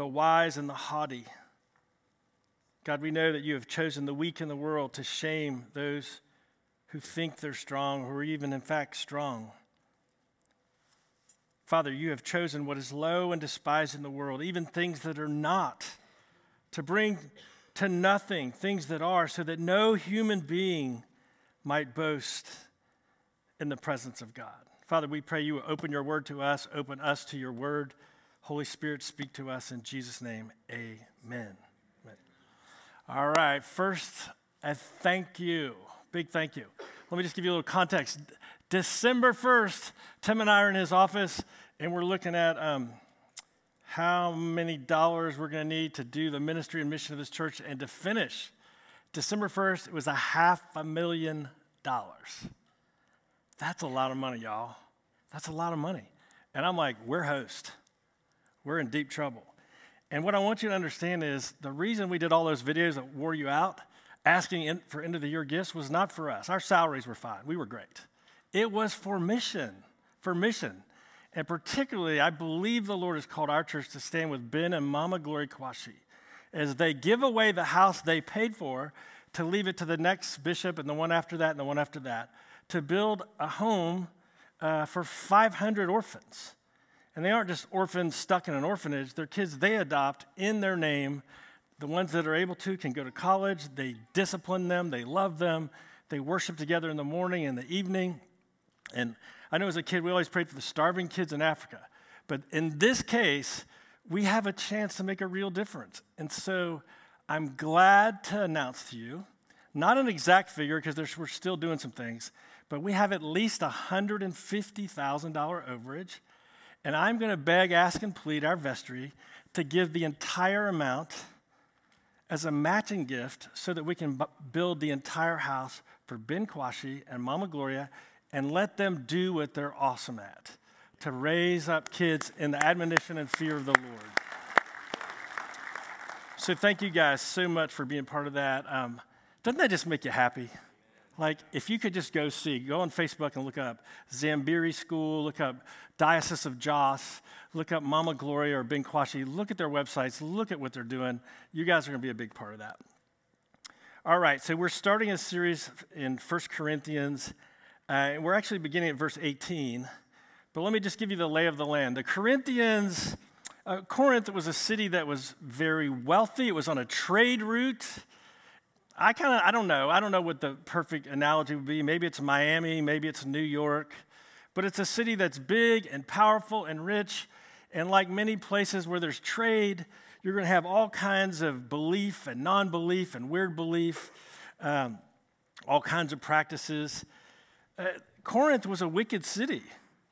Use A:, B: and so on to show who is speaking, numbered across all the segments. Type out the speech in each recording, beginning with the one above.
A: the wise and the haughty. God, we know that you have chosen the weak in the world to shame those who think they're strong, who are even in fact strong. Father, you have chosen what is low and despised in the world, even things that are not, to bring to nothing things that are, so that no human being might boast in the presence of God. Father, we pray you open your word to us, open us to your word. Holy Spirit, speak to us in Jesus' name. Amen. Amen. All right, first, a thank you. Big thank you. Let me just give you a little context. December 1st, Tim and I are in his office, and we're looking at um, how many dollars we're going to need to do the ministry and mission of this church and to finish. December 1st, it was a half a million dollars. That's a lot of money, y'all. That's a lot of money. And I'm like, we're host. We're in deep trouble. And what I want you to understand is the reason we did all those videos that wore you out, asking for end of the year gifts, was not for us. Our salaries were fine. We were great. It was for mission, for mission. And particularly, I believe the Lord has called our church to stand with Ben and Mama Gloria Kwashi as they give away the house they paid for to leave it to the next bishop and the one after that and the one after that to build a home uh, for 500 orphans. And they aren't just orphans stuck in an orphanage, they're kids they adopt in their name. The ones that are able to can go to college, they discipline them, they love them, they worship together in the morning and the evening. And I know as a kid, we always prayed for the starving kids in Africa. But in this case, we have a chance to make a real difference. And so I'm glad to announce to you, not an exact figure because we're still doing some things, but we have at least a $150,000 overage. And I'm going to beg, ask, and plead our vestry to give the entire amount as a matching gift so that we can b- build the entire house for Ben Kwashi and Mama Gloria and let them do what they're awesome at to raise up kids in the admonition and fear of the Lord. So, thank you guys so much for being part of that. Um, doesn't that just make you happy? Like, if you could just go see, go on Facebook and look up Zambiri School, look up Diocese of Jos, look up Mama Gloria or Ben Kwashi, look at their websites, look at what they're doing. You guys are going to be a big part of that. All right, so we're starting a series in 1 Corinthians uh, we're actually beginning at verse 18, but let me just give you the lay of the land. The Corinthians, uh, Corinth was a city that was very wealthy, it was on a trade route. I kind of, I don't know. I don't know what the perfect analogy would be. Maybe it's Miami, maybe it's New York, but it's a city that's big and powerful and rich. And like many places where there's trade, you're going to have all kinds of belief and non belief and weird belief, um, all kinds of practices. Uh, Corinth was a wicked city,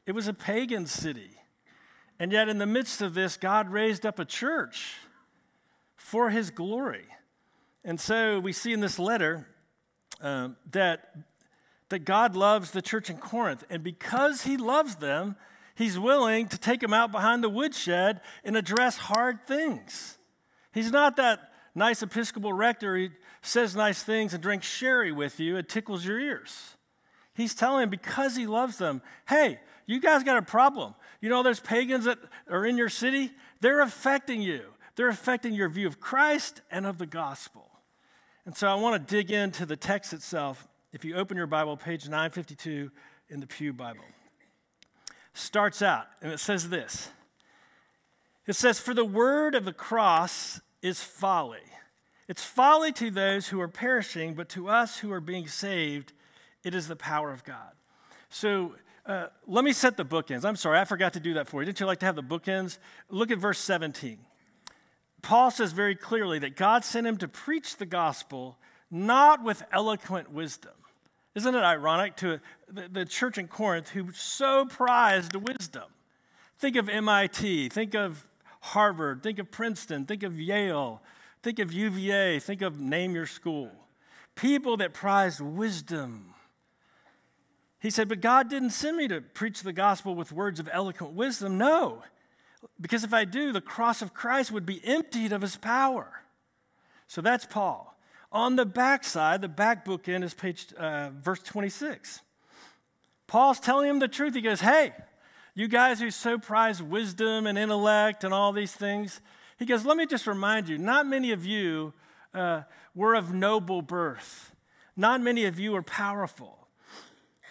A: it was a pagan city. And yet, in the midst of this, God raised up a church for his glory. And so we see in this letter um, that, that God loves the church in Corinth. And because he loves them, he's willing to take them out behind the woodshed and address hard things. He's not that nice Episcopal rector who says nice things and drinks sherry with you, and tickles your ears. He's telling them because he loves them, hey, you guys got a problem. You know, there's pagans that are in your city, they're affecting you. They're affecting your view of Christ and of the gospel. And so I want to dig into the text itself. If you open your Bible, page 952 in the Pew Bible, starts out, and it says this It says, For the word of the cross is folly. It's folly to those who are perishing, but to us who are being saved, it is the power of God. So uh, let me set the bookends. I'm sorry, I forgot to do that for you. Didn't you like to have the bookends? Look at verse 17. Paul says very clearly that God sent him to preach the gospel not with eloquent wisdom. Isn't it ironic to the, the church in Corinth who so prized wisdom? Think of MIT, think of Harvard, think of Princeton, think of Yale, think of UVA, think of name your school. People that prized wisdom he said, But God didn't send me to preach the gospel with words of eloquent wisdom. No, because if I do, the cross of Christ would be emptied of his power. So that's Paul. On the backside, the back book end is page uh, verse 26. Paul's telling him the truth. He goes, Hey, you guys who so prize wisdom and intellect and all these things, He goes, Let me just remind you, not many of you uh, were of noble birth, not many of you are powerful.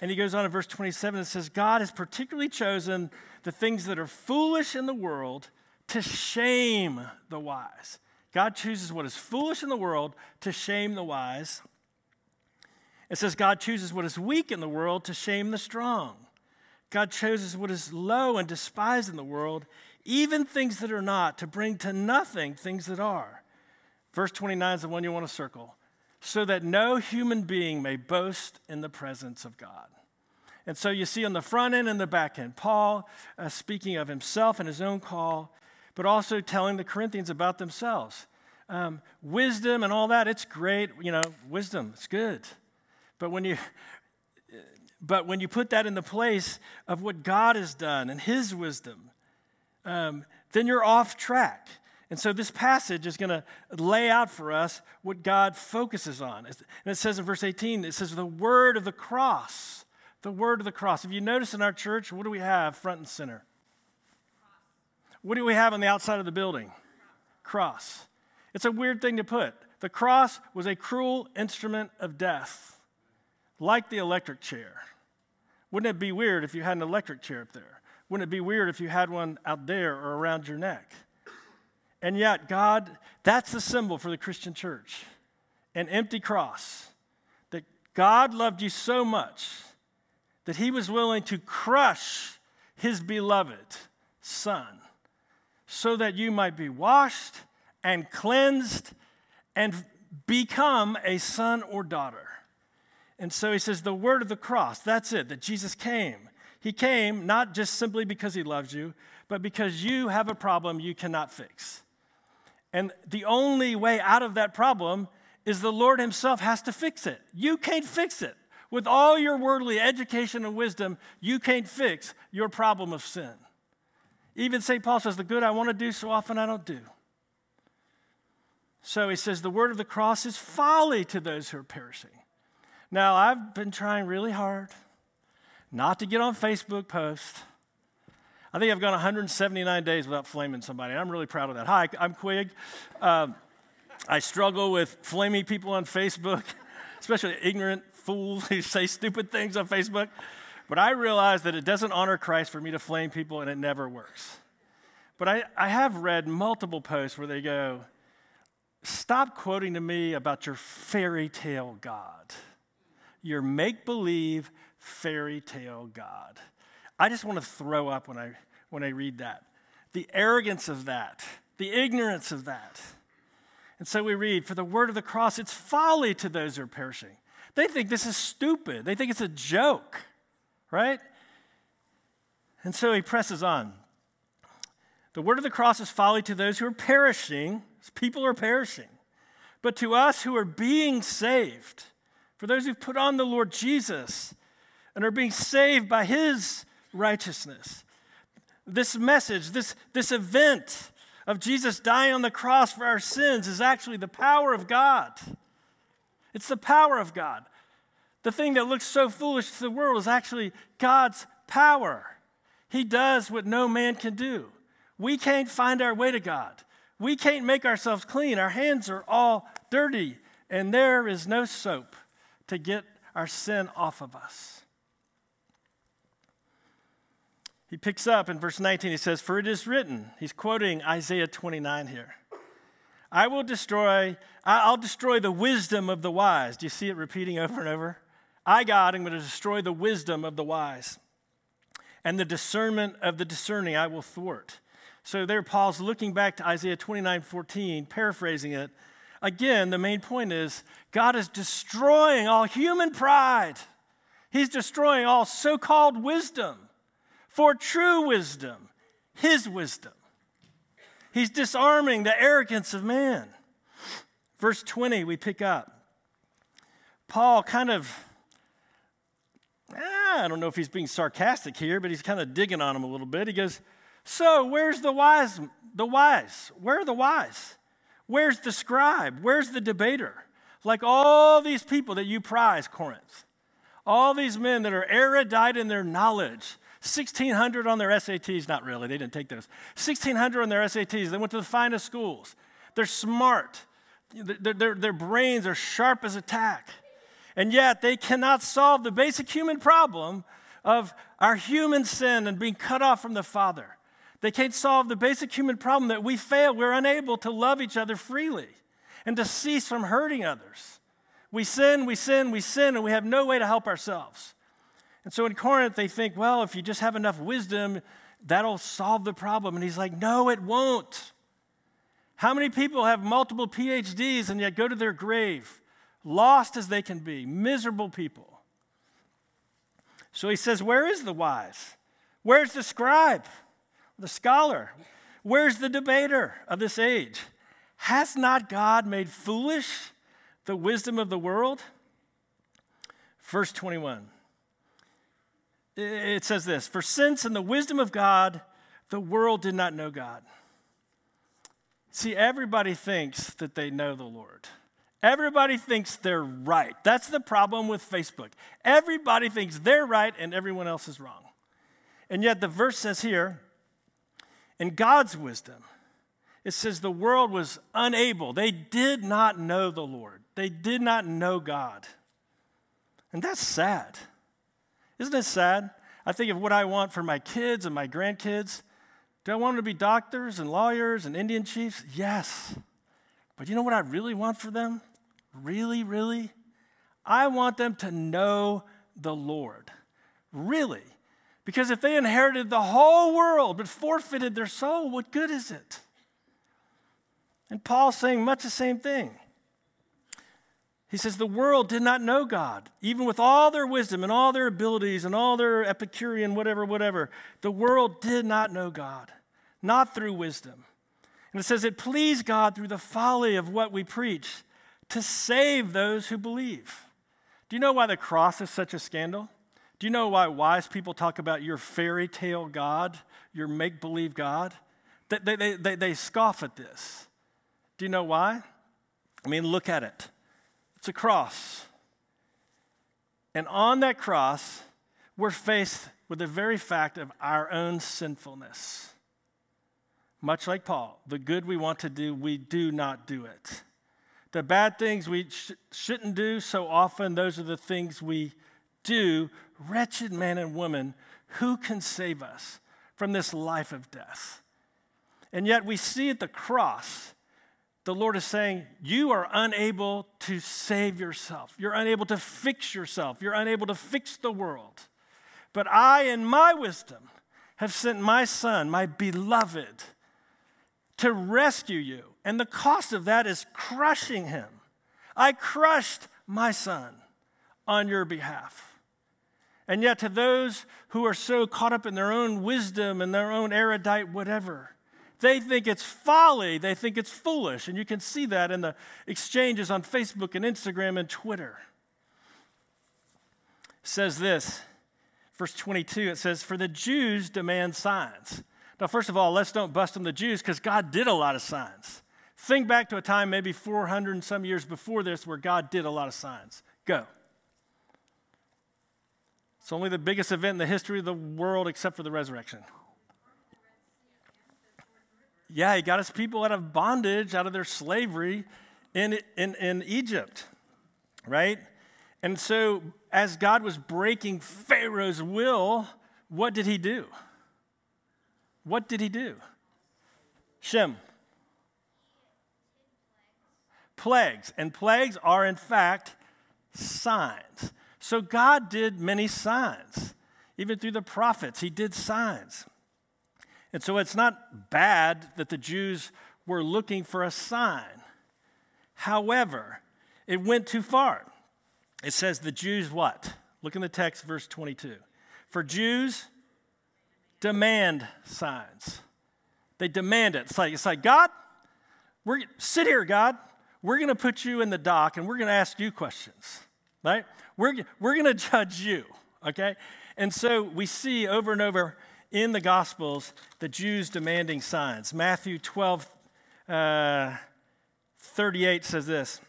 A: And he goes on in verse 27 and says, God has particularly chosen the things that are foolish in the world to shame the wise. God chooses what is foolish in the world to shame the wise. It says God chooses what is weak in the world to shame the strong. God chooses what is low and despised in the world, even things that are not, to bring to nothing things that are. Verse 29 is the one you want to circle. So that no human being may boast in the presence of God. And so you see on the front end and the back end, Paul uh, speaking of himself and his own call, but also telling the Corinthians about themselves. Um, wisdom and all that, it's great. You know, wisdom, it's good. But when you but when you put that in the place of what God has done and His wisdom, um, then you're off track. And so this passage is going to lay out for us what God focuses on. And it says in verse 18, it says, the word of the cross. The word of the cross. If you notice in our church, what do we have front and center? What do we have on the outside of the building? Cross. It's a weird thing to put. The cross was a cruel instrument of death, like the electric chair. Wouldn't it be weird if you had an electric chair up there? Wouldn't it be weird if you had one out there or around your neck? And yet, God, that's the symbol for the Christian church an empty cross. That God loved you so much that he was willing to crush his beloved son so that you might be washed and cleansed and become a son or daughter. And so he says, the word of the cross, that's it, that Jesus came. He came not just simply because he loves you, but because you have a problem you cannot fix. And the only way out of that problem is the Lord himself has to fix it. You can't fix it. With all your worldly education and wisdom, you can't fix your problem of sin. Even St. Paul says, The good I want to do, so often I don't do. So he says, The word of the cross is folly to those who are perishing. Now, I've been trying really hard not to get on Facebook posts. I think I've gone 179 days without flaming somebody. I'm really proud of that. Hi, I'm Quig. Um, I struggle with flaming people on Facebook, especially ignorant fools who say stupid things on Facebook. But I realize that it doesn't honor Christ for me to flame people, and it never works. But I, I have read multiple posts where they go, Stop quoting to me about your fairy tale God your make believe fairy tale God. I just want to throw up when I, when I read that. The arrogance of that, the ignorance of that. And so we read, For the word of the cross, it's folly to those who are perishing. They think this is stupid, they think it's a joke, right? And so he presses on. The word of the cross is folly to those who are perishing, people are perishing. But to us who are being saved, for those who've put on the Lord Jesus and are being saved by his righteousness. This message, this, this event of Jesus dying on the cross for our sins is actually the power of God. It's the power of God. The thing that looks so foolish to the world is actually God's power. He does what no man can do. We can't find our way to God. We can't make ourselves clean. Our hands are all dirty, and there is no soap to get our sin off of us. He picks up in verse 19, he says, For it is written, he's quoting Isaiah 29 here. I will destroy, I'll destroy the wisdom of the wise. Do you see it repeating over and over? I, God, am going to destroy the wisdom of the wise, and the discernment of the discerning I will thwart. So there, Paul's looking back to Isaiah 29 14, paraphrasing it, Again, the main point is God is destroying all human pride. He's destroying all so called wisdom for true wisdom, His wisdom. He's disarming the arrogance of man. Verse 20, we pick up. Paul kind of, ah, I don't know if he's being sarcastic here, but he's kind of digging on him a little bit. He goes, So, where's the wise? The wise? Where are the wise? Where's the scribe? Where's the debater? Like all these people that you prize, Corinth. All these men that are erudite in their knowledge, 1600 on their SATs, not really, they didn't take those. 1600 on their SATs. They went to the finest schools. They're smart. Their, their, their brains are sharp as a tack. And yet they cannot solve the basic human problem of our human sin and being cut off from the Father. They can't solve the basic human problem that we fail. We're unable to love each other freely and to cease from hurting others. We sin, we sin, we sin, and we have no way to help ourselves. And so in Corinth, they think, well, if you just have enough wisdom, that'll solve the problem. And he's like, no, it won't. How many people have multiple PhDs and yet go to their grave, lost as they can be, miserable people? So he says, Where is the wise? Where's the scribe, the scholar? Where's the debater of this age? Has not God made foolish the wisdom of the world? Verse 21. It says this For since in the wisdom of God, the world did not know God. See, everybody thinks that they know the Lord. Everybody thinks they're right. That's the problem with Facebook. Everybody thinks they're right and everyone else is wrong. And yet the verse says here, in God's wisdom, it says the world was unable. They did not know the Lord, they did not know God. And that's sad. Isn't it sad? I think of what I want for my kids and my grandkids. Do I want them to be doctors and lawyers and Indian chiefs? Yes. But you know what I really want for them? Really, really? I want them to know the Lord. Really. Because if they inherited the whole world but forfeited their soul, what good is it? And Paul's saying much the same thing. He says, The world did not know God, even with all their wisdom and all their abilities and all their Epicurean, whatever, whatever. The world did not know God not through wisdom. And it says it pleased God through the folly of what we preach to save those who believe. Do you know why the cross is such a scandal? Do you know why wise people talk about your fairy tale God, your make believe God? They, they, they, they scoff at this. Do you know why? I mean, look at it. It's a cross. And on that cross, we're faced with the very fact of our own sinfulness. Much like Paul, the good we want to do, we do not do it. The bad things we sh- shouldn't do so often, those are the things we do. Wretched man and woman, who can save us from this life of death? And yet we see at the cross, the Lord is saying, You are unable to save yourself. You're unable to fix yourself. You're unable to fix the world. But I, in my wisdom, have sent my son, my beloved to rescue you. And the cost of that is crushing him. I crushed my son on your behalf. And yet, to those who are so caught up in their own wisdom and their own erudite whatever, they think it's folly, they think it's foolish. And you can see that in the exchanges on Facebook and Instagram and Twitter. It says this, verse 22, it says, For the Jews demand signs. Now, first of all, let's don't bust on the Jews because God did a lot of signs. Think back to a time maybe 400 and some years before this where God did a lot of signs. Go. It's only the biggest event in the history of the world except for the resurrection. Yeah, he got his people out of bondage, out of their slavery in, in, in Egypt, right? And so, as God was breaking Pharaoh's will, what did he do? What did he do? Shem. Plagues. And plagues are, in fact, signs. So God did many signs. Even through the prophets, he did signs. And so it's not bad that the Jews were looking for a sign. However, it went too far. It says the Jews what? Look in the text, verse 22. For Jews, demand signs. They demand it. It's like, it's like God, we're, sit here, God. We're going to put you in the dock and we're going to ask you questions, right? We're, we're going to judge you, okay? And so we see over and over in the Gospels the Jews demanding signs. Matthew 12, uh, 38 says this.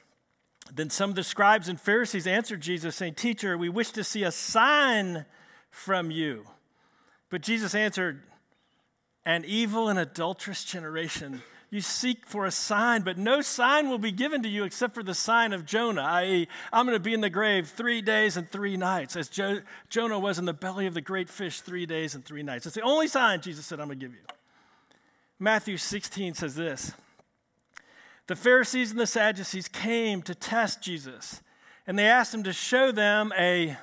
A: Then some of the scribes and Pharisees answered Jesus, saying, Teacher, we wish to see a sign from you. But Jesus answered, An evil and adulterous generation. You seek for a sign, but no sign will be given to you except for the sign of Jonah, i.e., I'm going to be in the grave three days and three nights, as jo- Jonah was in the belly of the great fish three days and three nights. It's the only sign Jesus said, I'm going to give you. Matthew 16 says this The Pharisees and the Sadducees came to test Jesus, and they asked him to show them a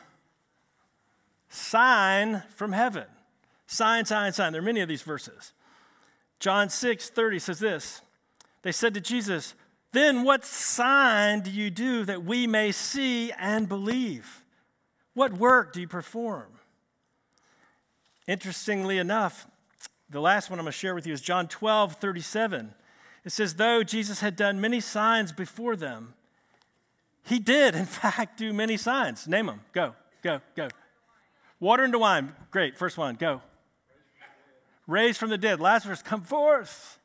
A: sign from heaven. Sign, sign, sign. There are many of these verses. John 6 30 says this They said to Jesus, Then what sign do you do that we may see and believe? What work do you perform? Interestingly enough, the last one I'm going to share with you is John 12 37. It says, Though Jesus had done many signs before them, he did, in fact, do many signs. Name them. Go, go, go. Water into wine. Great. First one. Go raised from the dead. Lazarus, come forth.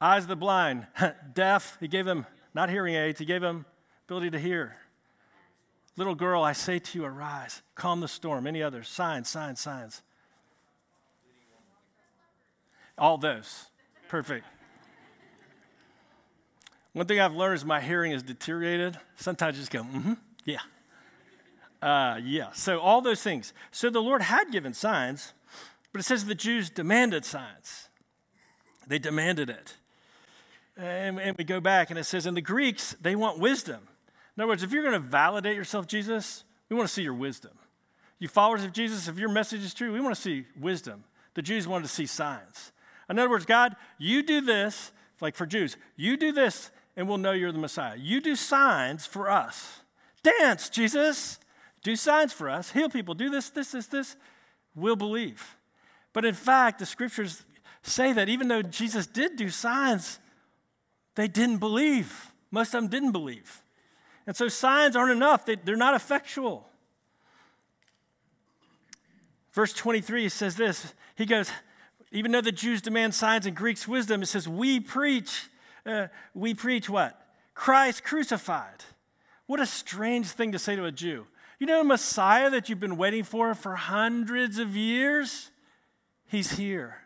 A: Eyes of the blind, deaf. He gave them not hearing aids, he gave them ability to hear. Little girl, I say to you, arise, calm the storm. Any others? Signs, signs, signs. All those. Perfect. One thing I've learned is my hearing is deteriorated. Sometimes I just go, mm hmm, yeah. Uh, yeah. So, all those things. So, the Lord had given signs, but it says the Jews demanded signs. They demanded it. And, and we go back and it says, in the Greeks, they want wisdom. In other words, if you're going to validate yourself, Jesus, we want to see your wisdom. You followers of Jesus, if your message is true, we want to see wisdom. The Jews wanted to see signs. In other words, God, you do this, like for Jews, you do this and we'll know you're the Messiah. You do signs for us. Dance, Jesus. Do signs for us. Heal people. Do this, this, this, this. We'll believe. But in fact, the scriptures say that even though Jesus did do signs, they didn't believe. Most of them didn't believe. And so signs aren't enough, they, are not effectual. Verse 23 says this He goes, even though the Jews demand signs and Greeks wisdom, it says, We preach, uh, we preach what? Christ crucified. What a strange thing to say to a Jew. You know, Messiah that you've been waiting for for hundreds of years? He's here.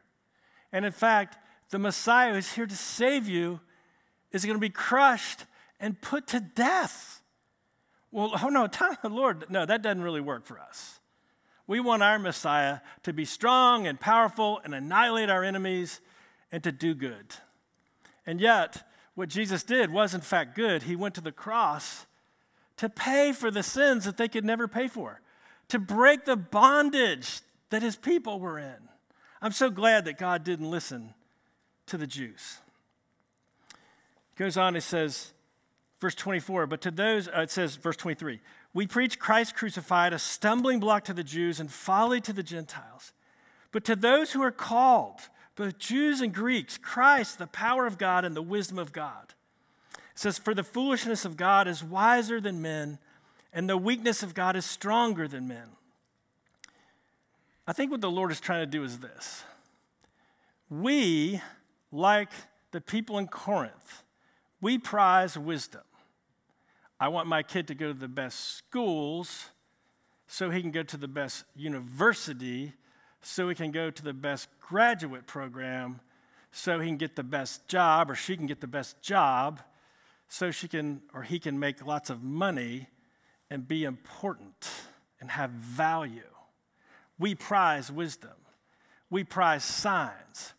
A: And in fact, the Messiah who's here to save you is going to be crushed and put to death. Well, oh no, Lord, no, that doesn't really work for us. We want our Messiah to be strong and powerful and annihilate our enemies and to do good. And yet, what Jesus did was in fact good. He went to the cross to pay for the sins that they could never pay for, to break the bondage that his people were in. I'm so glad that God didn't listen to the Jews. He goes on, it says, verse 24, but to those, uh, it says, verse 23, we preach Christ crucified, a stumbling block to the Jews and folly to the Gentiles. But to those who are called, both Jews and Greeks, Christ, the power of God and the wisdom of God. It says, For the foolishness of God is wiser than men, and the weakness of God is stronger than men. I think what the Lord is trying to do is this. We, like the people in Corinth, we prize wisdom. I want my kid to go to the best schools so he can go to the best university, so he can go to the best graduate program, so he can get the best job or she can get the best job, so she can or he can make lots of money and be important and have value. We prize wisdom. We prize signs.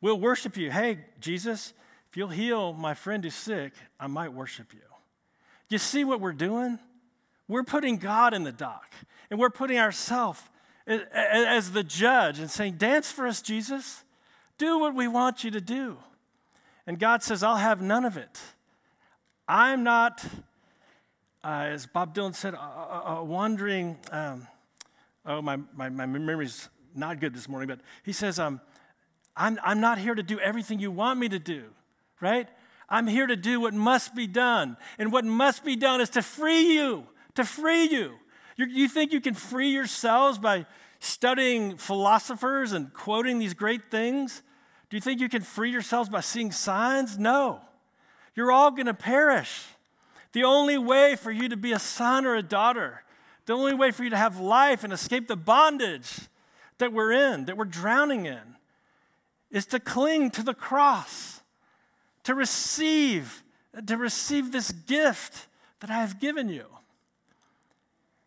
A: We'll worship you. Hey, Jesus, if you'll heal my friend who's sick, I might worship you. You see what we're doing? We're putting God in the dock, and we're putting ourselves as the judge and saying, Dance for us, Jesus. Do what we want you to do. And God says, I'll have none of it. I'm not, uh, as Bob Dylan said, a, a, a wandering. Um, oh, my, my, my memory's not good this morning, but he says, um, I'm, I'm not here to do everything you want me to do, right? I'm here to do what must be done. And what must be done is to free you, to free you. You're, you think you can free yourselves by studying philosophers and quoting these great things? Do you think you can free yourselves by seeing signs? No. You're all going to perish. The only way for you to be a son or a daughter the only way for you to have life and escape the bondage that we're in, that we're drowning in, is to cling to the cross, to receive, to receive this gift that I have given you.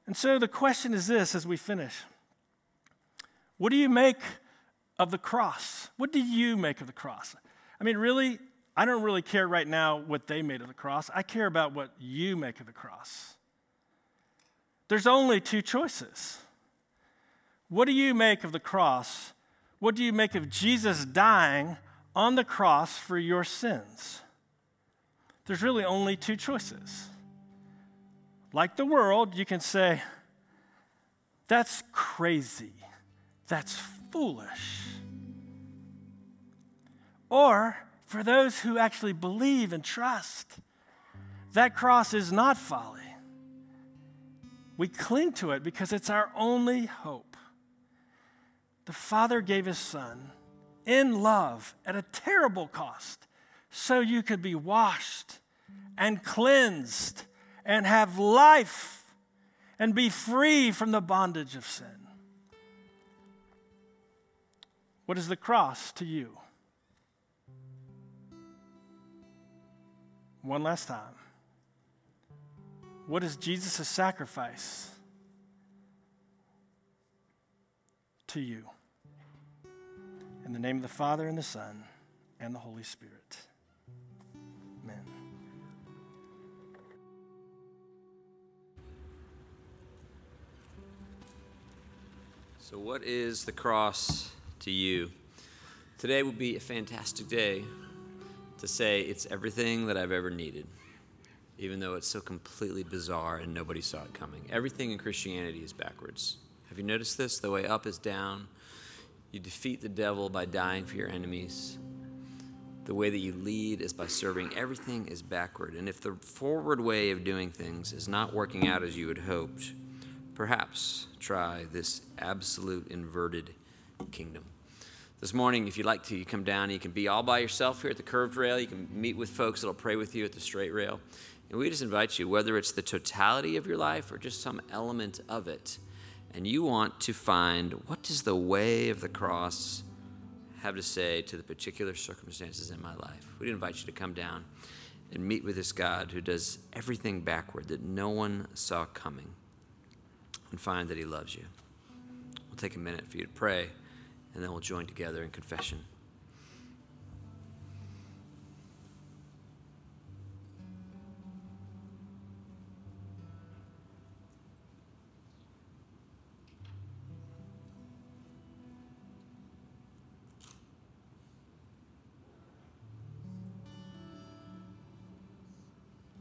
A: And so the question is this as we finish What do you make of the cross? What do you make of the cross? I mean, really, I don't really care right now what they made of the cross. I care about what you make of the cross. There's only two choices. What do you make of the cross? What do you make of Jesus dying on the cross for your sins? There's really only two choices. Like the world, you can say, that's crazy. That's foolish. Or for those who actually believe and trust, that cross is not folly. We cling to it because it's our only hope. The Father gave His Son in love at a terrible cost so you could be washed and cleansed and have life and be free from the bondage of sin. What is the cross to you? One last time. What is Jesus' sacrifice to you? In the name of the Father, and the Son, and the Holy Spirit. Amen.
B: So, what is the cross to you? Today would be a fantastic day to say it's everything that I've ever needed, even though it's so completely bizarre and nobody saw it coming. Everything in Christianity is backwards. Have you noticed this? The way up is down. You defeat the devil by dying for your enemies. The way that you lead is by serving. Everything is backward. And if the forward way of doing things is not working out as you had hoped, perhaps try this absolute inverted kingdom. This morning, if you'd like to, you come down. You can be all by yourself here at the curved rail. You can meet with folks that'll pray with you at the straight rail. And we just invite you, whether it's the totality of your life or just some element of it, and you want to find what does the way of the cross have to say to the particular circumstances in my life. We'd invite you to come down and meet with this God who does everything backward that no one saw coming and find that He loves you. We'll take a minute for you to pray, and then we'll join together in confession.